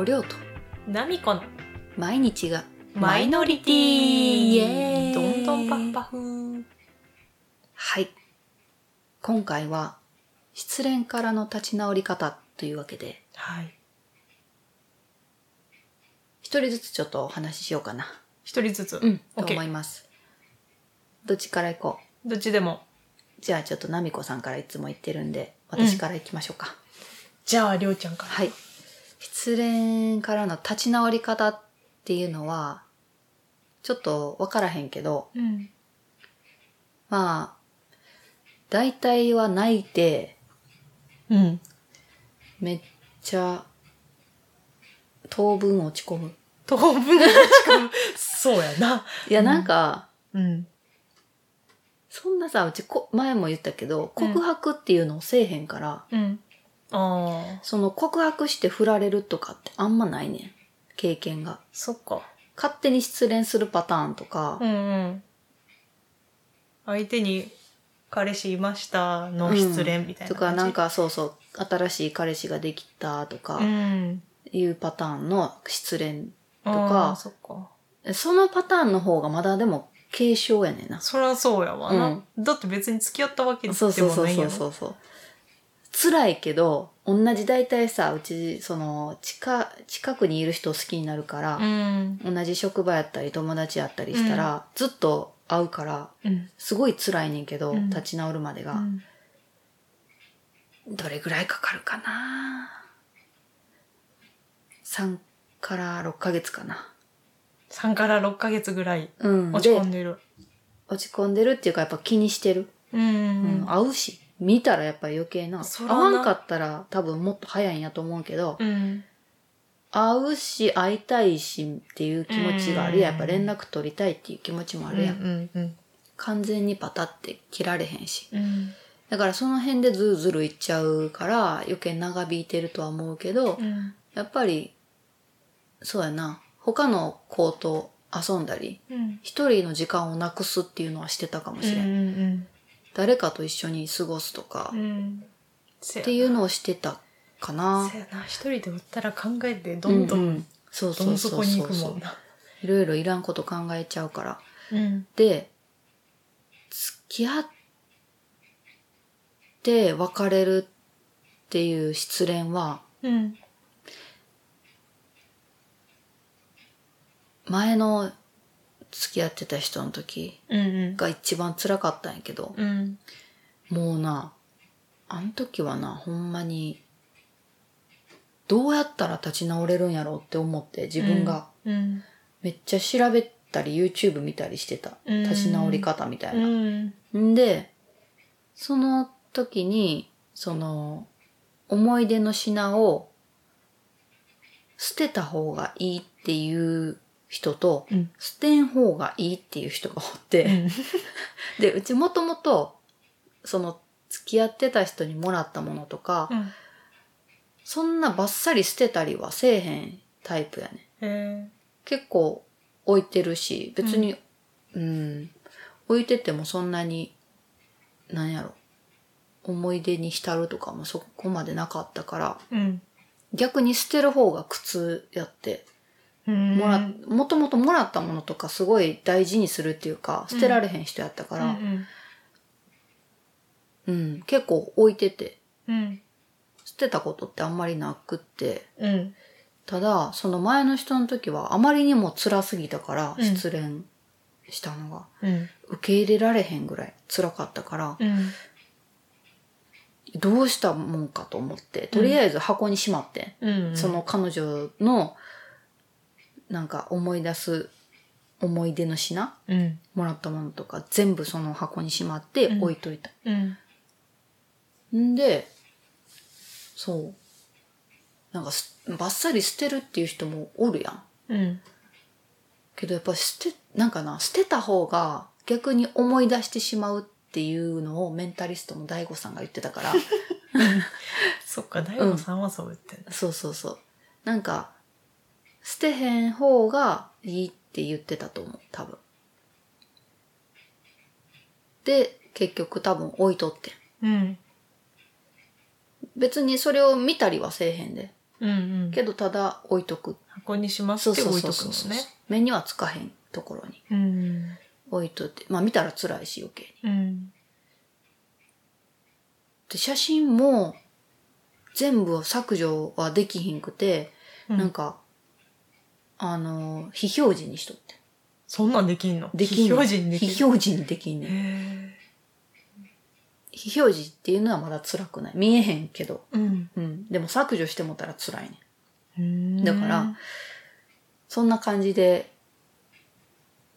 おりょうと。ナミコの。毎日が。マイノリティ。イエーイ。どんどんパッパ。フはい。今回は失恋からの立ち直り方というわけで。はい。一人ずつちょっとお話ししようかな。一人ずつ？うんと。思います。どっちから行こどっちでも。うじゃあちょっとナミコさんからいつも言ってるんで私から行きましょうか、じゃあ、りょうちゃんから。はい失恋からの立ち直り方っていうのはちょっとわからへんけどうん。まあ大体は泣いてうん。めっちゃ当分落ち込む当分落ち込む。そうやな。いやなんか、うん。そんなさうちこ前も言ったけどうん告白っていうのをせえへんから、うん。その告白して振られるとかってあんまないねん。経験が。そっか。勝手に失恋するパターンとか。う、んうん。相手に彼氏いましたの失恋みたいなとかなん、かそうそう新しい彼氏ができたとかうん。いうパターンの失恋とか。そっか。そのパターンの方がまだでも軽症やねんな。そりゃそうやわな、だって別に付き合ったわけでもそうそうそう。そうそうそう辛いけど同じ大体さうちその近近くにいる人を好きになるから、うん。同じ職場やったり友達やったりしたら、ずっと会うからうん。すごい辛いねんけど、うん。立ち直るまでが、うん。どれぐらいかかるかな？3から6ヶ月かな。3から6ヶ月ぐらいうん。落ち込んででる。落ち込んでるっていうかやっぱ気にしてる、うん。うん。会うし見たらやっぱり余計な会そらなわんかったら多分もっと早いんやと思うけど、うん。会うし会いたいしっていう気持ちがあるやんやっぱ連絡取りたいっていう気持ちもあるやん、うんうん完全にパタって切られへんしうん。だからその辺でズルズルいっちゃうから余計長引いてるとは思うけど、うん。やっぱりそうやな他の子と遊んだりうん。一人の時間をなくすっていうのはしてたかもしれん、うん誰かと一緒に過ごすとか、うん。っていうのをしてたかなせやな。一人でおったら考えてどんどうんんそうどそうんそうそうそう行くもんな。いろいろいらんこと考えちゃうからうん。で付き合って別れるっていう失恋はうん。前の付き合ってた人の時うんが一番辛かったんやけど、うん。もうなあの時はなほんまにどうやったら立ち直れるんやろうって思って自分がうん。めっちゃ調べたり YouTube 見たりしてたうん立ち直り方みたいな。うん。んでその時にその思い出の品を捨てた方がいいっていう人と、うん捨てん方がいいっていう人がおって、うん。でうちもともとその付き合ってた人にもらったものとか、うん。そんなバッサリ捨てたりはせえへんタイプやねへ結構置いてるし別にうん、置いててもそんなになんやろ思い出に浸るとかもそこまでなかったから。逆に捨てる方が苦痛やってもらもともともらったものとかすごい大事にするっていうか捨てられへん人やったかうら、んうん結構置いててうん。捨てたことってあんまりなくってうん。ただその前の人の時はあまりにも辛すぎたからうん失恋したのが、うん。受け入れられへんぐらい辛かったから、うん。どうしたもんかと思ってとりあえず箱にしまって、うん。その彼女のなんか思い出す思い出の品うん。もらったものとか全部その箱にしまってうん置いといた、うん。んでそうなんかすバッサリ捨てるっていう人もおるやんうん。けどやっぱ捨てなんかな捨てた方が逆に思い出してしまうっていうのをメンタリストの DAIGO さんが言ってたから そっか、大悟さんはそう言ってんだ。そうそうそうなんか捨てへん方がいいって言ってたと思う多分で結局多分置いとってんうん。別にそれを見たりはせえへんでうんうん。けどただ置いとく。箱にしますって置いとくのね。そう目にはつかへんところにうん。置いといて。まあ見たら辛いし余計に。うん。で、写真も全部削除はできひんくて、うんなんか、あの、非表示にしとって。そんなんできんの？できんの非表示にできんの？非表示にできんね非表示っていうのはまだ辛くない。見えへんけど。ーうんうん。でも削除してもたら辛いねん。うん。だから、そんな感じで、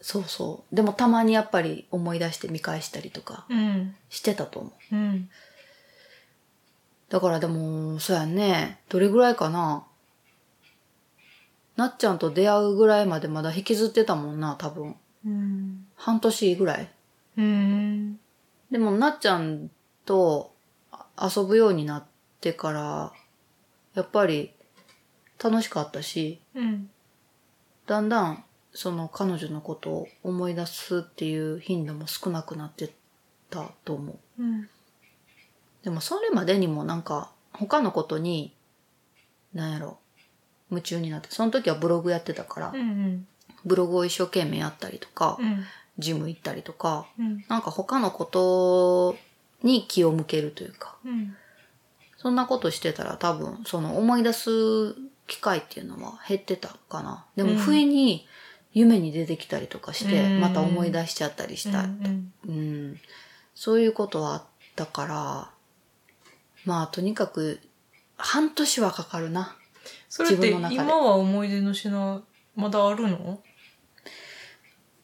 そうそう。でもたまにやっぱり思い出して見返したりとかうん。してたと思う。うん。だからでも、そうやんね。どれぐらいかな？なっちゃんと出会うぐらいまでまだ引きずってたもんな、多分。うん。半年ぐらい。うん。でも、なっちゃんとあ遊ぶようになってから、やっぱり楽しかったし、うん。だんだんその彼女のことを思い出すっていう頻度も少なくなってたと思う。うん。でもそれまでにもなんか他のことに、なんやろ、夢中になって、その時はブログやってたから、うん。ブログを一生懸命やったりとか、うん。ジム行ったりとか、うん。なんか他のことに気を向けるというか、うん。そんなことしてたら多分その思い出す機会っていうのは減ってたかな。でうんも不意に夢に出てきたりとかして、うんまた思い出しちゃったりした。うん。うん、そういうことはあったから、まあとにかく半年はかかるな。それって今は思い出の品まだあるの？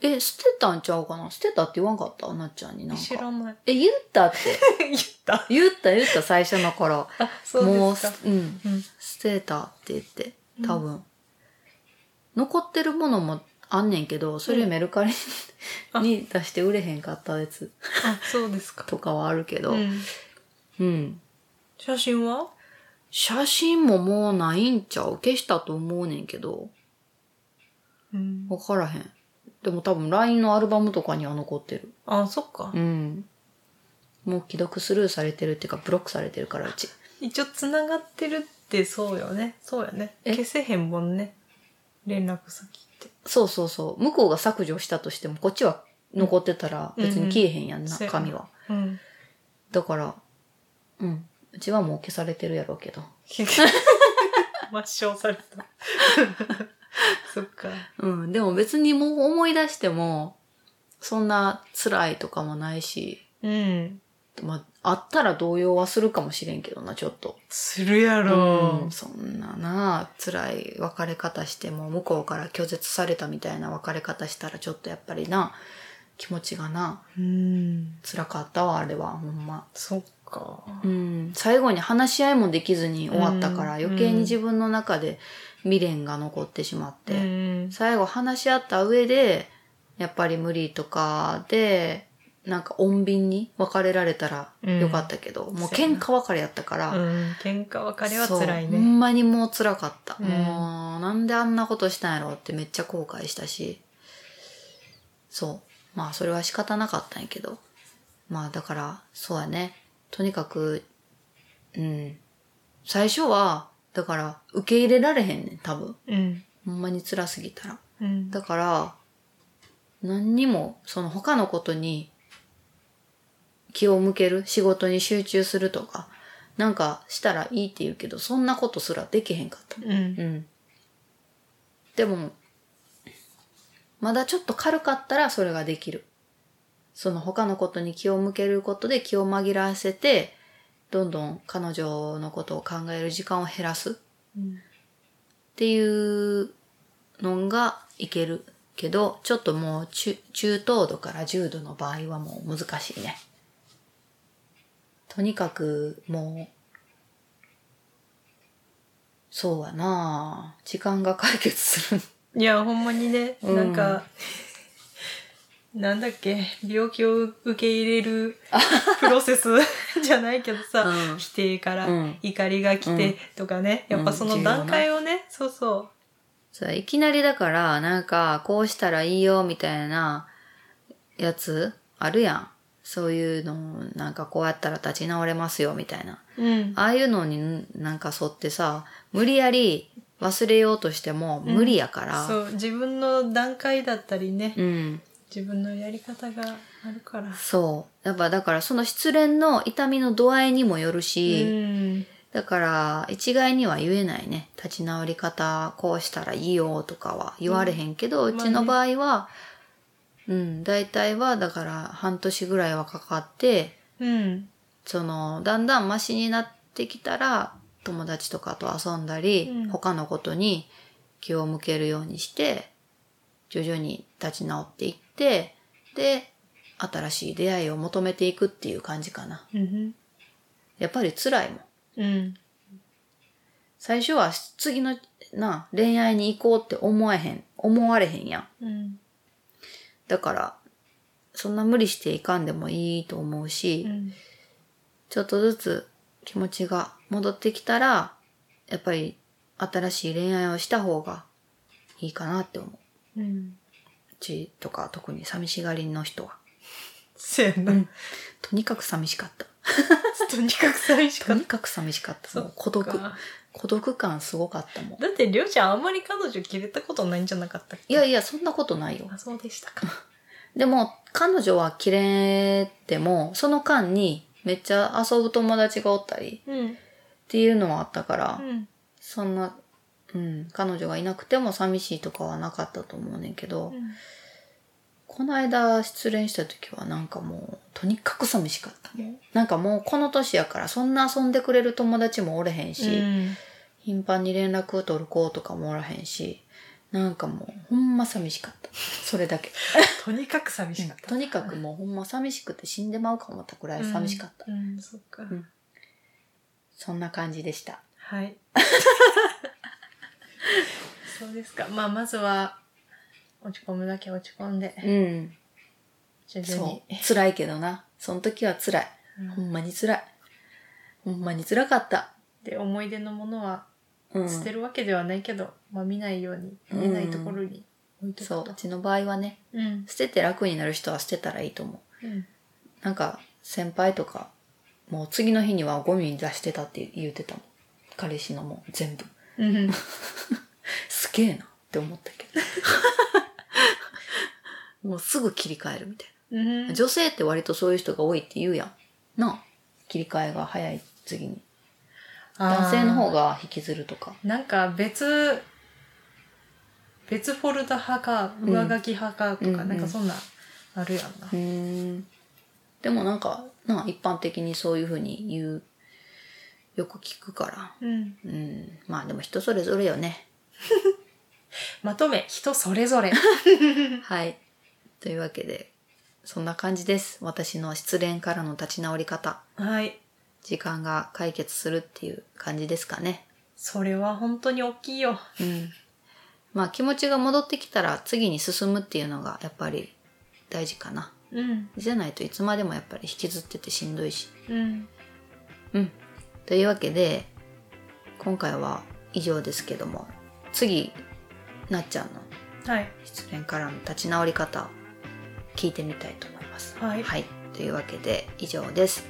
え、捨てたんちゃうかな？捨てたって言わんかった？なっちゃんになんか。知らない。え、言ったって。言った。言った言った最初の頃。あ、そうもうですか。、うん。うん。捨てたって言って、多分。残ってるものもあんねんけど、それメルカリあに出して売れへんかったやつあ、そうですか。とかはあるけど、うん。うん。写真は？写真ももうないんちゃう？消したと思うねんけど、うん。わからへん。でも多分 LINE のアルバムとかには残ってる。あ、そっかう。ん。もう既読スルーされてるっていうか、ブロックされてるから、うち。一応繋がってるってそうよね。そうやね。え？消せへんもんね。連絡先って。そうそうそう。向こうが削除したとしても、こっちは残ってたら別に消えへんやんな、うんうん紙は。うん。だから、うん。うちはもう消されてるやろうけど。抹消された。そっか。うん。でも別にもう思い出しても、そんな辛いとかもないし、うん。まあ、あったら動揺はするかもしれんけどな、ちょっと。するやろうん、そんなな、辛い別れ方しても、向こうから拒絶されたみたいな別れ方したら、ちょっとやっぱりな、気持ちがな、うん。辛かったわ、あれは、ほんま。そっか。うん、最後に話し合いもできずに終わったから、うん余計に自分の中で未練が残ってしまって、うん。最後話し合った上で、やっぱり無理とかで、なんか穏便に別れられたらよかったけど、もう喧嘩別れやったから、うん。喧嘩別れは辛いそうほね。んまにもう辛かった。うんもう、なんであんなことしたんやろってめっちゃ後悔したし、そう。まあ、それは仕方なかったんやけど。まあ、だから、そうやね。とにかく、うん。最初は、だから、受け入れられへんねん、多分。うん。ほんまに辛すぎたら。うん。だから、何にも、その他のことに気を向ける、仕事に集中するとか、なんかしたらいいって言うけど、そんなことすらできへんかった。うん。うん。でも、まだちょっと軽かったらそれができる。その他のことに気を向けることで気を紛らわせて、どんどん彼女のことを考える時間を減らす。うんっていうのがいけるけど、ちょっともう中中等度から重度の場合はもう難しいね。とにかくもう、そうやな時間が解決する。いや、ほんまにね、うんなんか、なんだっけ、病気を受け入れるプロセス じゃないけどさ、うん。否定からうん。怒りが来てとかね、うんやっぱその段階をね、そうそさいきなりだから、なんか、こうしたらいいよ、みたいなやつあるやん。そういうのなんかこうやったら立ち直れますよみたいな。うん。ああいうのになんか沿ってさ、無理やり忘れようとしても無理やから。そう、自分の段階だったりね、うん。自分のやり方があるから。そう。やっぱだからその失恋の痛みの度合いにもよるうし、ん。だから一概には言えないね。立ち直り方こうしたらいいよとかは言われへんけど、ううんちの場合は、うん、大体はだから半年ぐらいはかかって、うん。その、だんだんマシになってきたら、友達とかと遊んだり、うん他のことに気を向けるようにして、徐々に立ち直っていって、で、新しい出会いを求めていくっていう感じかな。うん。やっぱり辛いもん。うん。最初は次のな、恋愛に行こうって思えへん、思われへんやん。うん。だから、そんな無理していかんでもいいと思うし、うん。ちょっとずつ気持ちが戻ってきたら、やっぱり新しい恋愛をした方がいいかなって思う。ううん。ちとか特に寂しがりの人は？せやな。とにかく寂しかった。とにかく寂しかっとにかく寂しかった。もう孤独。た。孤独感すごかったもん。だって、りょうちゃんあんまり彼女切れたことないんじゃなかったっけ？いやいや、そんなことないよ。あ、そうでしたか。でも、彼女は切れても、その間にめっちゃ遊ぶ友達がおったりうん。っていうのはあったから、うん。そんな、うん、彼女がいなくても寂しいとかはなかったと思うねんけど、この間失恋した時はなんかもう、とにかく寂しかった。なんかもうこの年やからそんな遊んでくれる友達もおれへんし、うん。頻繁に連絡を取る子とかもおらへんし、なんかもうほんま寂しかった。それだけ。とにかく寂しかった。とにかくもうほんま寂しくて死んでまうか思ったくらい寂しかった。うん。うん、そっか。んそんな感じでした。はい。そうですか。まあ、まずは、落ち込むだけ落ち込んで、うん。徐々そに。う。辛いけどな。その時は辛い。うんほんまに辛い。ほんまに辛かった。で、思い出のものはうん。捨てるわけではないけど、まあ見ないように、うん見えないところに置いとくと。そう。うちの場合はね、うん。捨てて楽になる人は捨てたらいいと思う。うん。なんか、先輩とか、もう次の日にはゴミに出してたって言ってたもん。彼氏のもう全部。うん。すげえなって思ったけど。もうすぐ切り替えるみたいうんな。女性って割とそういう人が多いって言うやん。なあ切り替えが早い次に。男性の方が。が引きずるとか。なんか別、別フォルダ派か、うん上書き派かとか、うんうんなんかそんな、あるやんなう。ーん。でもなんか、なあ一般的にそういうふうに言う、よく聞くから。うん。うん。まあでも人それぞれよね。まとめ、人それぞれ。はい。というわけで、そんな感じです。私の失恋からの立ち直り方。はい。時間が解決するっていう感じですかね。それは本当に大きいよ。うん。まあ気持ちが戻ってきたら次に進むっていうのがやっぱり大事かな。うん。じゃないといつまでもやっぱり引きずっててしんどいし。うん。うん。というわけで、今回は以上ですけども、次、なっちゃんのはい。失恋からの立ち直り方、聞いてみたいと思います。はいはい。というわけで以上です。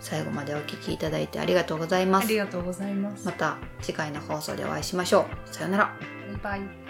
最後までお聞きいただいてありがとうございますあり。がとうございます。また次回の放送でお会いしましょう。さようなら。バイバイ。